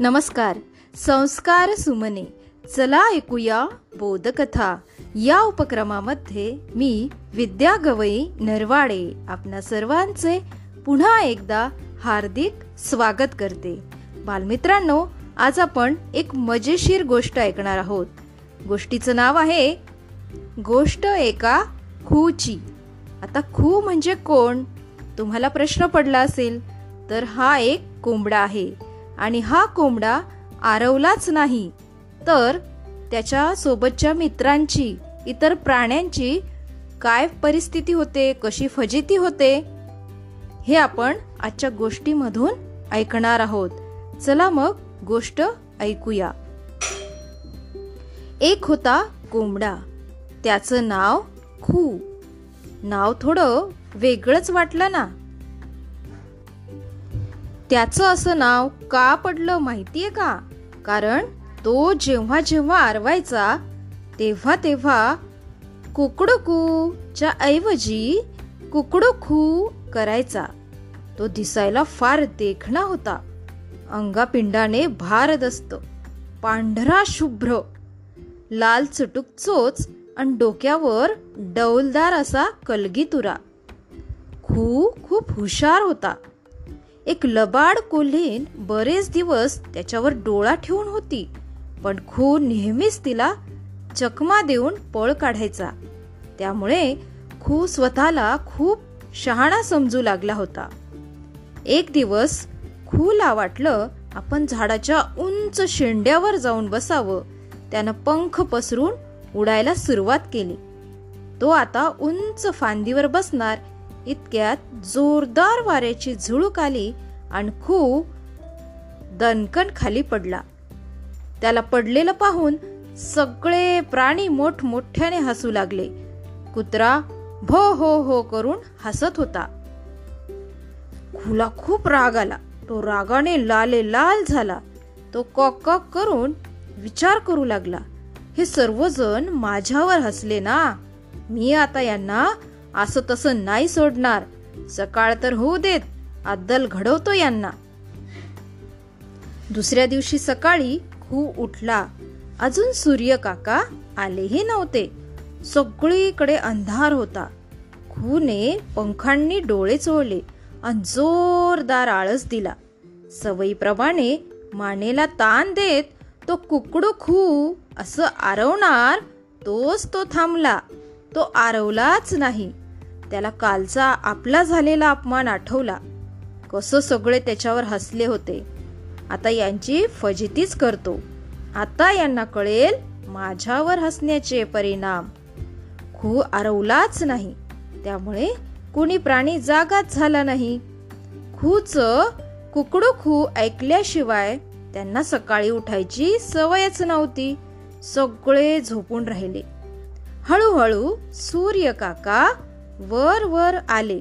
नमस्कार. संस्कार सुमने. चला ऐकूया बोधकथा. या उपक्रमामध्ये मी विद्या गवई नरवाडे आपणा सर्वांचे पुन्हा एकदा हार्दिक स्वागत करते. बालमित्रांनो आज आपण एक मजेशीर गोष्ट ऐकणार आहोत. गोष्टीचं नाव आहे गोष्ट एका खूची. आता खू म्हणजे कोण? तुम्हाला प्रश्न पडला असेल तर हा एक कोंबडा आहे. आणि हा कोंबडा आरवलाच नाही. तर त्याच्या सोबतच्या मित्रांची इतर प्राण्यांची काय परिस्थिती होते कशी फजिती होते हे आपण आजच्या गोष्टीमधून ऐकणार आहोत. चला मग गोष्ट ऐकूया. एक होता कोंबडा. त्याचं नाव खू. नाव थोडं वेगळंच वाटलं ना. त्याचं असं नाव का पडलं माहितीये का? कारण तो जेव्हा जेव्हा आरवायचा तेव्हा तेव्हा च्या ऐवजी कुकडुखू करायचा. तो दिसायला फार देखणा होता. अंगापिंडाने भारदस्त पांढरा शुभ्र. लाल चुटुक चोच आणि डोक्यावर डौलदार असा कलगीतुरा. खू खूप हुशार होता. एक लबाड कोल्हीन बरेच दिवस त्याच्यावर डोळा ठेवून होती पण खू नेहमीच तिला चकमा देऊन पळ काढायचा. त्यामुळे खू स्वतःला खूप शहाणा समजू लागला होता. एक दिवस खूला वाटलं आपण झाडाच्या उंच शेंड्यावर जाऊन बसावं त्यानं पंख पसरून उडायला सुरुवात केली. तो आता उंच फांदीवर बसणार इतक्यात जोरदार वाऱ्याची झुळूक आली आणि खू दणकण खाली पडला. त्याला पडलेलं पाहून सगळे प्राणी मोठमोठ्याने हसू लागले. कुत्रा भो हो हो करून हसत होता. खुला खूप राग आला. तो रागाने लाले लाल झाला. तो कॉक कॉक करून विचार करू लागला. हे सर्वजण माझ्यावर हसले ना. मी आता यांना असं तसं नाही सोडणार. सकाळ तर होऊ देत अद्दल घडवतो यांना. दुसऱ्या दिवशी सकाळी खू उठला. अजून सूर्य काका आलेही नव्हते. सगळीकडे अंधार होता. खूने पंखांनी डोळे चोळले आणि जोरदार आळस दिला. सवयीप्रमाणे मानेला ताण देत तो कुकडू खू असं आरवणार तोच तो थांबला. तो आरवलाच नाही. त्याला कालचा आपला झालेला अपमान आठवला. कसं सगळे त्याच्यावर हसले होते. आता यांची फजितीच करतो. आता यांना कळेल माझ्यावर हसण्याचे परिणाम. खू आरवलाच नाही. त्यामुळे कुणी प्राणी जागाच झाला नाही. खूच कुकडू खू ऐकल्याशिवाय त्यांना सकाळी उठायची सवयच नव्हती. सगळे झोपून राहिले. हळूहळू सूर्य काका वर वर आले.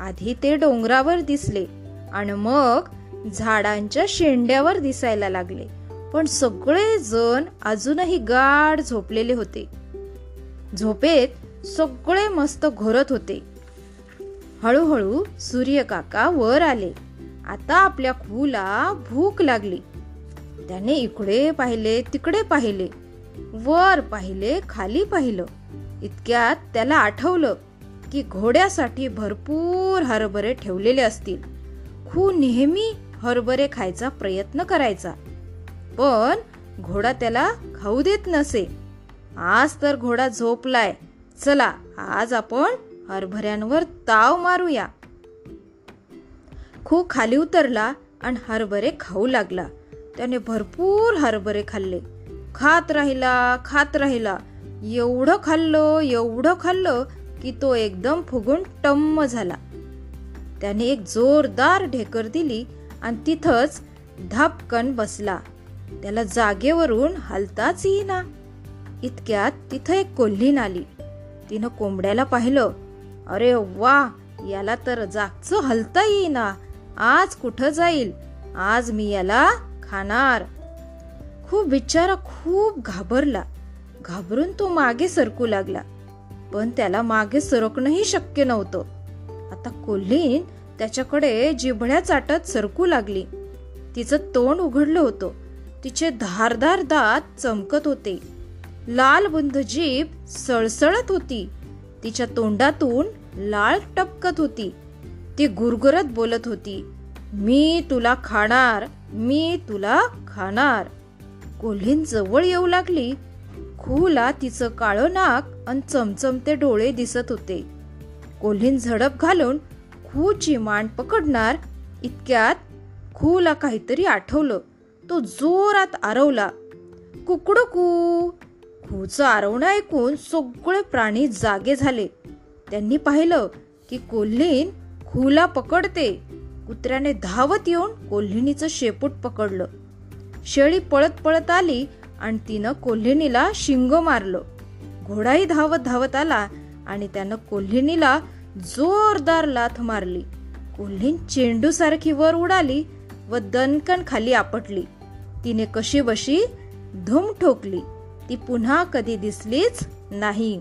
आधी ते डोंगरावर दिसले आणि मग झाडांच्या शेंड्यावर दिसायला लागले. पण सगळे जण अजूनही गाढ झोपलेले होते. झोपेत सगळे मस्त घोरत होते. हळूहळू सूर्यकाका वर आले. आता आपल्या खूला भूक लागली. त्याने इकडे पाहिले तिकडे पाहिले. वर पाहिले खाली पाहिलं. इतक्यात त्याला आठवलं की घोड्यासाठी भरपूर हरभरे ठेवलेले असतील. खू नेहमी हरभरे खायचा प्रयत्न करायचा. पण घोडा त्याला खाऊ देत नसे. आज तर घोडा झोपलाय. चला आज आपण हरभऱ्यांवर ताव मारूया. खू खाली उतरला आणि हरभरे खाऊ लागला. त्याने भरपूर हरभरे खाल्ले. खात राहिला खात राहिला. एवढं खाल्लं एवढं खाल्लं की तो एकदम फुगून टम्म झाला. त्याने एक जोरदार ढेकर दिली आणि तिथंच धापकन बसला. त्याला जागेवरून हलताच येईना. इतक्यात तिथं एक कोल्हीन आली. तिनं कोंबड्याला पाहिलं. अरे वा याला तर जागचं हलता येईना. आज कुठं जाईल? आज मी याला खाणार. खूप बिचारा खूप घाबरला. घाबरून तो मागे सरकू लागला. पण त्याला मागे सरकणंही शक्य नव्हतं. आता कोल्हीन त्याच्याकडे जिभड्या चाटत सरकू लागली. तिचं तोंड उघडलं होतं. तिचे धारदार दात चमकत होते. लाल बुंध जीभ सळसळत होती. तिच्या तोंडातून लाळ टपकत होती. ती गुरगुरत बोलत होती मी तुला खाणार मी तुला खाणार. कोल्हीन जवळ येऊ लागली. खूला तिचं काळं नाक आणि चमचमते डोळे दिसत होते. कोल्हीन झडप घालून खूची मान पकडणार इतक्यात खूला काहीतरी आठवलं. तो जोरात आरवला. कुकडू कू. खूचं आरवणं ऐकून सगळे प्राणी जागे झाले. त्यांनी पाहिलं की कोल्हीन खूला पकडते. कुत्र्याने धावत येऊन कोल्हिणीचं शेपूट पकडलं. शेळी पळत पळत आली आणि तिनं कोल्हिणीला शिंग मारलं. घोडाही धावत धावत आला आणि त्यानं कोल्हिणीला जोरदार लाथ मारली. कोल्हीन चेंडू सारखी वर उडाली व दणकण खाली आपटली. तिने कशी बशी धूम ठोकली. ती पुन्हा कधी दिसलीच नाही.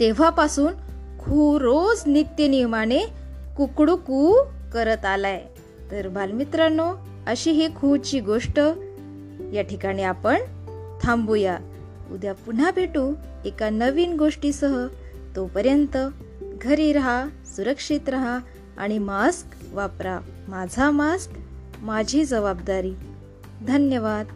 तेव्हापासून खू रोज नित्यनियमाने कुकडू कू करत आलाय. तर बालमित्रांनो अशी ही खूची गोष्ट या ठिकाणी आपण थांबूया. उद्या पुन्हा भेटू एका नवीन गोष्टीसह. तोपर्यंत घरी राहा सुरक्षित राहा आणि मास्क वापरा. माझा मास्क माझी जबाबदारी. धन्यवाद.